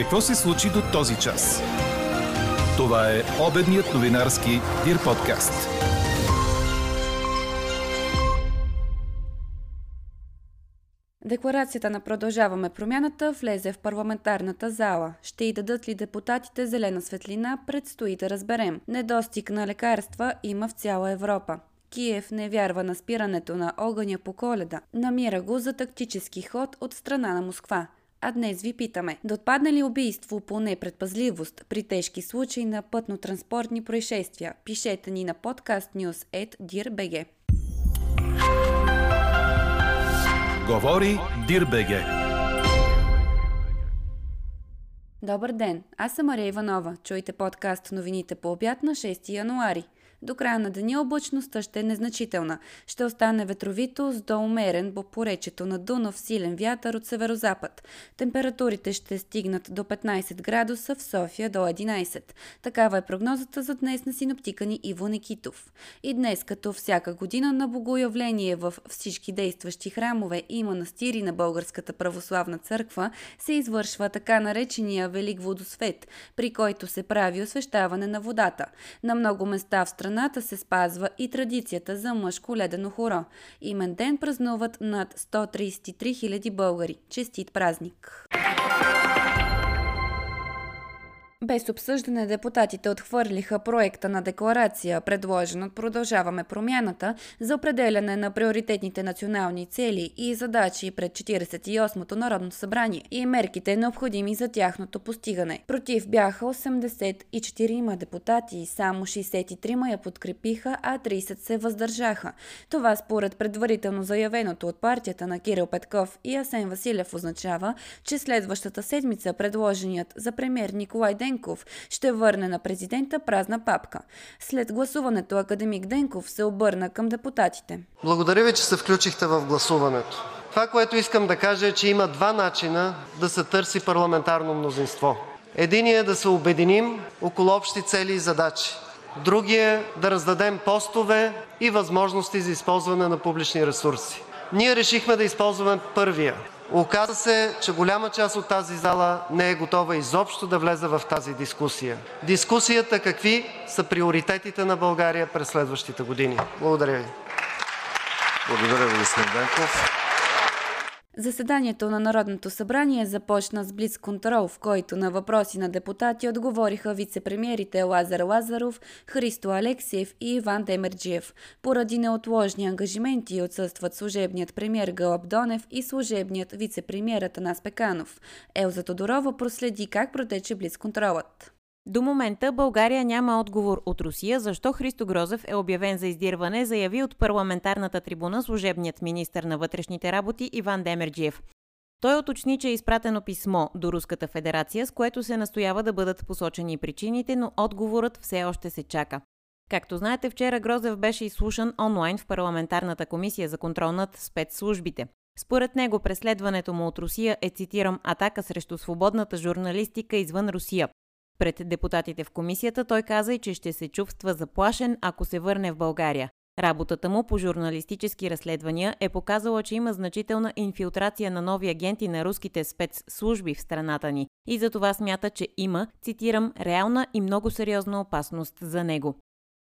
Какво се случи до този час? Това е обедният новинарски Дир подкаст. Декларацията на Продължаваме промяната влезе в парламентарната зала. Ще й дадат ли депутатите зелена светлина, предстои да разберем. Недостиг на лекарства има в цяла Европа. Киев не вярва на спирането на огъня по коледа. Намира го за тактически ход от страна на Москва. А днес ви питаме, да отпадне ли убийство по непредпазливост при тежки случаи на пътно-транспортни происшествия? Пишете ни на подкаст news.dir.bg. Говори Дирбеге. Добър ден, аз съм Мария Иванова. Чуйте подкаст новините по обяд на 6 януари. До края на деня облачността ще е незначителна. Ще остане ветровито с до умерен по поречето на Дунав силен вятър от северозапад. Температурите ще стигнат до 15 градуса, в София до 11. Такава е прогнозата за днес на синоптика ни Иво Никитов. И днес, като всяка година на богоявление в всички действащи храмове и манастири на Българската православна църква, се извършва така наречения Велик водосвет, при който се прави освещаване на водата. На много места в страната страната се спазва и традицията за мъжко ледено хоро. Имен ден празнуват над 133 000 българи. Честит празник! Без обсъждане депутатите отхвърлиха проекта на декларация, предложен от Продължаваме промяната за определяне на приоритетните национални цели и задачи пред 48-то Народно събрание и мерките необходими за тяхното постигане. Против бяха 84 депутати само 63 я подкрепиха, а 30 се въздържаха. Това според предварително заявеното от партията на Кирил Петков и Асен Василев означава, че следващата седмица предложеният за премьер Николай Ден Денков ще върне на президента празна папка. След гласуването академик Денков се обърна към депутатите. Благодаря ви, че се включихте в гласуването. Това, което искам да кажа е, че има два начина да се търси парламентарно мнозинство. Единият е да се обединим около общи цели и задачи. Другия е да раздадем постове и възможности за използване на публични ресурси. Ние решихме да използваме първия Оказа се, че голяма част от тази зала не е готова изобщо да влезе в тази дискусия. Дискусията какви са приоритетите на България през следващите години. Благодаря ви. Благодаря господин Денков. Заседанието на Народното събрание започна с блиц контрол, в който на въпроси на депутати отговориха вице-премьерите Лазар Лазаров, Христо Алексиев и Иван Демерджиев. Поради неотложни ангажименти отсъстват служебният премьер Галаб Донев и служебният вице-премьер Атанас Пеканов. Елза Тодорова проследи как протече блиц контролът. До момента България няма отговор от Русия, защо Христо Грозев е обявен за издирване, заяви от парламентарната трибуна служебният министр на вътрешните работи Иван Демерджиев. Той оточни, че е изпратено писмо до Руската федерация, с което се настоява да бъдат посочени причините, но отговорът все още се чака. Както знаете, вчера Грозев беше изслушан онлайн в парламентарната комисия за контрол над спецслужбите. Според него преследването му от Русия е, цитирам, атака срещу свободната журналистика извън Русия. Пред депутатите в комисията той каза и, че ще се чувства заплашен, ако се върне в България. Работата му по журналистически разследвания е показала, че има значителна инфилтрация на нови агенти на руските спецслужби в страната ни и за това смята, че има, цитирам, реална и много сериозна опасност за него.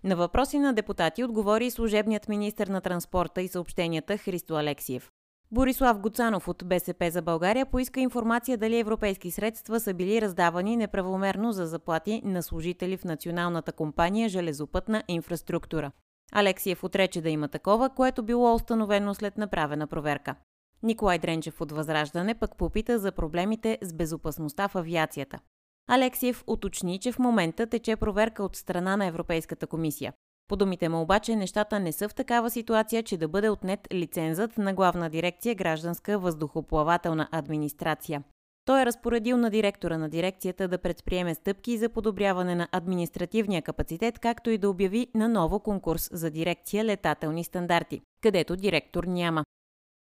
На въпроси на депутати отговори служебният министр на транспорта и съобщенията Христо Алексиев. Борислав Гоцанов от БСП за България поиска информация дали европейски средства са били раздавани неправомерно за заплати на служители в Националната компания Железопътна инфраструктура. Алексиев отрече да има такова, което било установено след направена проверка. Николай Дренчев от Възраждане пък попита за проблемите с безопасността в авиацията. Алексиев уточни, че в момента тече проверка от страна на Европейската комисия. По думите му обаче нещата не са в такава ситуация, че да бъде отнет лицензът на главна дирекция гражданска въздухоплавателна администрация. Той е разпоредил на директора на дирекцията да предприеме стъпки за подобряване на административния капацитет, както и да обяви на ново конкурс за дирекция летателни стандарти, където директор няма.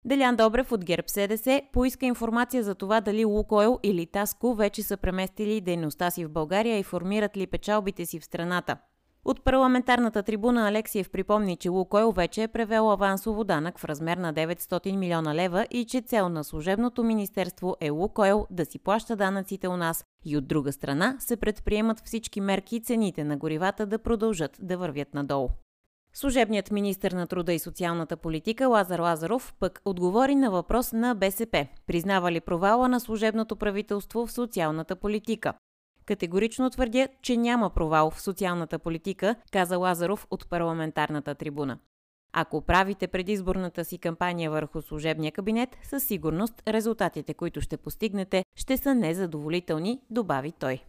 Делян Добрев от ГЕРБ СДС поиска информация за това дали Лукойл или Таско вече са преместили дейността си в България и формират ли печалбите си в страната. От парламентарната трибуна Алексиев припомни, че Лукойл вече е превел авансово данък в размер на 900 милиона лева и че цел на служебното министерство е Лукойл да си плаща данъците у нас и от друга страна се предприемат всички мерки цените на горивата да продължат да вървят надолу. Служебният министр на труда и социалната политика Лазар Лазаров пък отговори на въпрос на БСП. Признава ли провала на служебното правителство в социалната политика? Категорично твърдя, че няма провал в социалната политика, каза Лазаров от парламентарната трибуна. Ако правите предизборната си кампания върху служебния кабинет, със сигурност резултатите, които ще постигнете, ще са незадоволителни, добави той.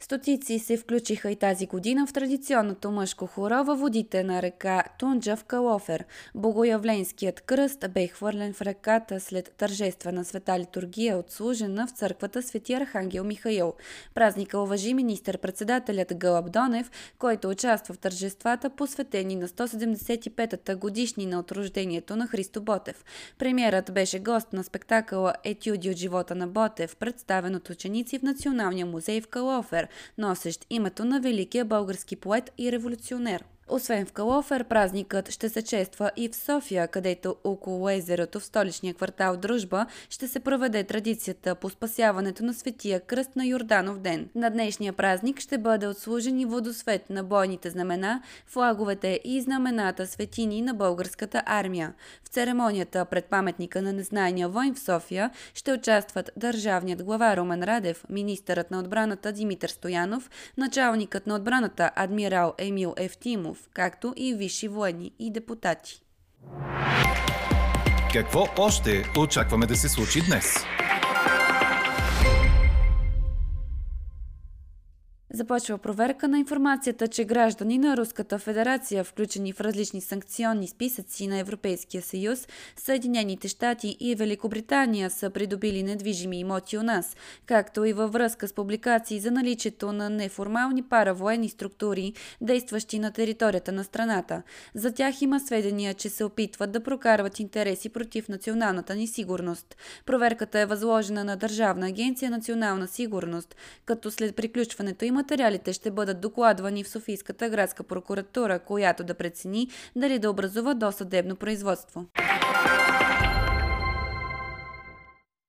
Стотици се включиха и тази година в традиционното мъжко хоро във водите на река Тунджа в Калофер. Богоявленският кръст бе хвърлен в реката след тържествена света литургия, отслужена в църквата Свети Архангел Михаил. Празника уважи министър-председателят Гълъб Донев, който участва в тържествата, посветени на 175-та годишнина от рождението на Христо Ботев. Премьерът беше гост на спектакъла Етюди от живота на Ботев, представен от ученици в Националния музей в Калофер носещ името на великия български поет и революционер. Освен в Калофер, празникът ще се чества и в София, където около езерото в столичния квартал Дружба ще се проведе традицията по спасяването на Светия кръст на Йорданов ден. На днешния празник ще бъде отслужен и водосвет на бойните знамена, флаговете и знамената светини на българската армия. В церемонията пред паметника на незнайния войн в София ще участват държавният глава Ромен Радев, министърът на отбраната Димитър Стоянов, началникът на отбраната адмирал Емил Ефтимов, Иванов, както и висши военни и депутати. Какво още очакваме да се случи днес? Започва проверка на информацията, че граждани на Руската федерация, включени в различни санкционни списъци на Европейския съюз, Съединените щати и Великобритания са придобили недвижими имоти у нас, както и във връзка с публикации за наличието на неформални паравоенни структури, действащи на територията на страната. За тях има сведения, че се опитват да прокарват интереси против националната ни сигурност. Проверката е възложена на Държавна агенция национална сигурност, като след приключването има материалите ще бъдат докладвани в Софийската градска прокуратура, която да прецени дали да образува досъдебно производство.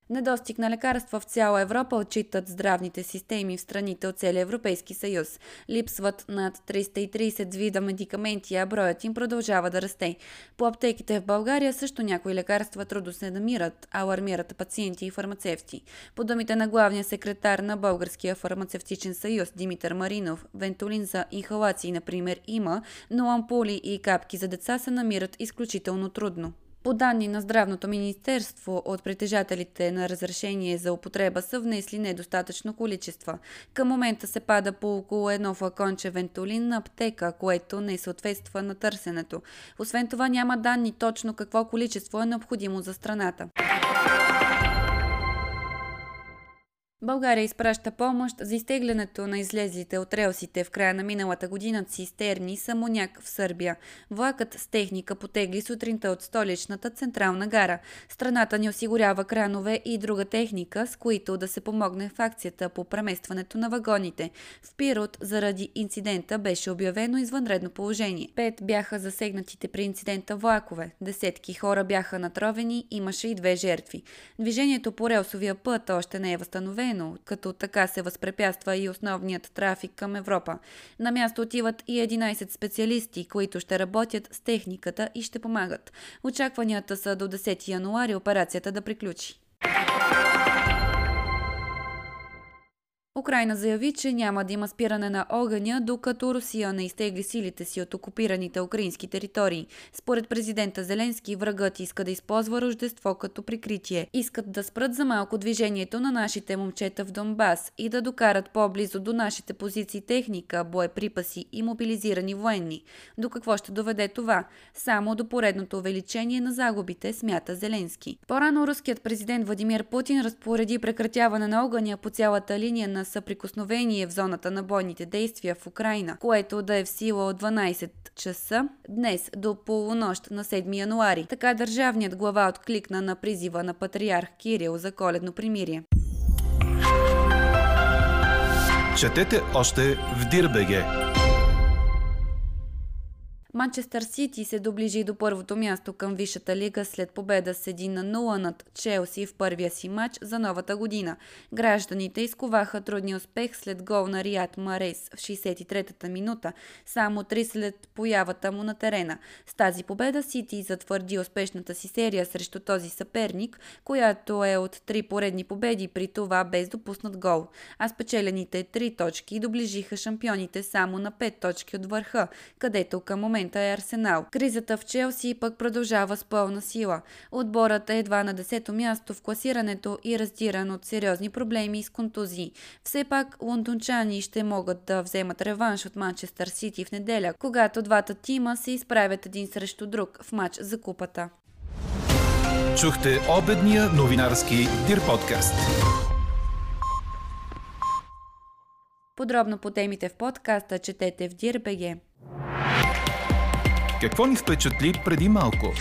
Недостиг на лекарства в цяла Европа отчитат здравните системи в страните от целия Европейски съюз. Липсват над 330 вида медикаменти, а броят им продължава да расте. По аптеките в България също някои лекарства трудно се намират, алармират пациенти и фармацевти. По думите на главния секретар на Българския фармацевтичен съюз Димитър Маринов, вентолин за инхалации, например, има, но ампули и капки за деца се намират изключително трудно. По данни на Здравното министерство, от притежателите на разрешение за употреба са внесли недостатъчно количества. Към момента се пада по около едно флаконче вентолин на аптека, което не съответства на търсенето. Освен това няма данни точно какво количество е необходимо за страната. България изпраща помощ за изтеглянето на излезлите от релсите в края на миналата година цистерни Самоняк в Сърбия. Влакът с техника потегли сутринта от столичната централна гара. Страната ни осигурява кранове и друга техника, с които да се помогне в акцията по преместването на вагоните. В Пирот заради инцидента беше обявено извънредно положение. Пет бяха засегнатите при инцидента влакове. Десетки хора бяха натровени, имаше и две жертви. Движението по релсовия път още не е възстановено забранено, като така се възпрепятства и основният трафик към Европа. На място отиват и 11 специалисти, които ще работят с техниката и ще помагат. Очакванията са до 10 януари операцията да приключи. Украина заяви, че няма да има спиране на огъня, докато Русия не изтегли силите си от окупираните украински територии. Според президента Зеленски, врагът иска да използва Рождество като прикритие. Искат да спрат за малко движението на нашите момчета в Донбас и да докарат по-близо до нашите позиции техника, боеприпаси и мобилизирани военни. До какво ще доведе това? Само до поредното увеличение на загубите, смята Зеленски. По-рано руският президент Владимир Путин разпореди прекратяване на огъня по цялата линия на съприкосновение в зоната на бойните действия в Украина, което да е в сила от 12 часа днес до полунощ на 7 януари. Така държавният глава откликна на призива на патриарх Кирил за коледно примирие. Четете още в Дирбеге. Манчестър Сити се доближи до първото място към Висшата лига след победа с 1 на 0 над Челси в първия си матч за новата година. Гражданите изковаха трудни успех след гол на Рият Марес в 63-та минута, само три след появата му на терена. С тази победа Сити затвърди успешната си серия срещу този съперник, която е от три поредни победи, при това без допуснат гол. А спечелените три точки доближиха шампионите само на 5 точки от върха, където към момента момента е Арсенал. Кризата в Челси пък продължава с пълна сила. Отборът е едва на 10-то място в класирането и раздиран от сериозни проблеми с контузии. Все пак лондончани ще могат да вземат реванш от Манчестър Сити в неделя, когато двата тима се изправят един срещу друг в матч за купата. Чухте обедния новинарски Дир подкаст. Подробно по темите в подкаста четете в Дирбеге. Какво ни впечатли преди малко?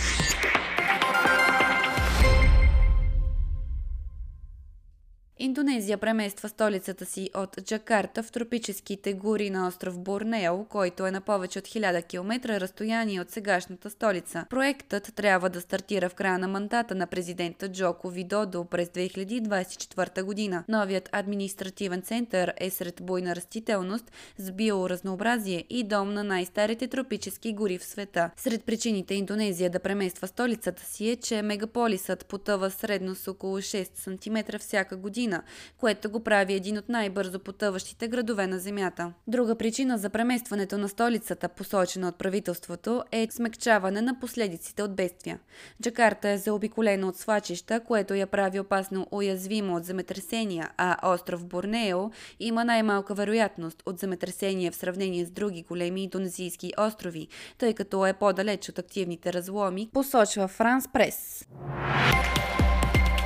Индонезия премества столицата си от Джакарта в тропическите гори на остров Борнео, който е на повече от 1000 км разстояние от сегашната столица. Проектът трябва да стартира в края на мандата на президента Джоко Видодо през 2024 година. Новият административен център е сред буйна растителност с биоразнообразие и дом на най-старите тропически гори в света. Сред причините Индонезия да премества столицата си е, че мегаполисът потъва средно с около 6 см всяка година което го прави един от най-бързо потъващите градове на Земята. Друга причина за преместването на столицата, посочена от правителството, е смекчаване на последиците от бедствия. Джакарта е заобиколена от свачища, което я прави опасно уязвимо от земетресения, а остров Борнео има най-малка вероятност от земетресения в сравнение с други големи индонезийски острови, тъй като е по-далеч от активните разломи, посочва Франс Прес.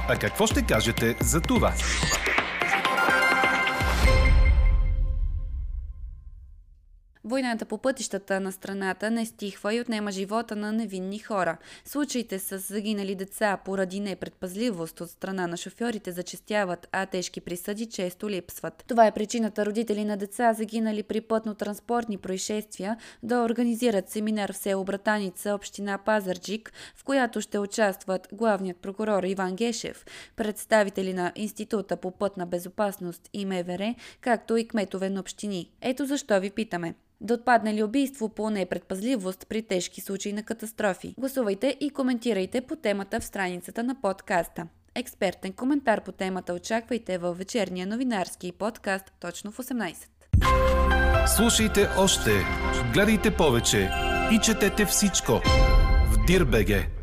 А какво ще кажете за това? Войната по пътищата на страната не стихва и отнема живота на невинни хора. Случаите с загинали деца поради непредпазливост от страна на шофьорите зачестяват, а тежки присъди често липсват. Това е причината родители на деца, загинали при пътно-транспортни происшествия, да организират семинар в село Братаница, община Пазарджик, в която ще участват главният прокурор Иван Гешев, представители на Института по пътна безопасност и МВР, както и кметове на общини. Ето защо ви питаме да отпадне ли убийство по непредпазливост при тежки случаи на катастрофи. Гласувайте и коментирайте по темата в страницата на подкаста. Експертен коментар по темата очаквайте във вечерния новинарски подкаст точно в 18. Слушайте още, гледайте повече и четете всичко в Дирбеге.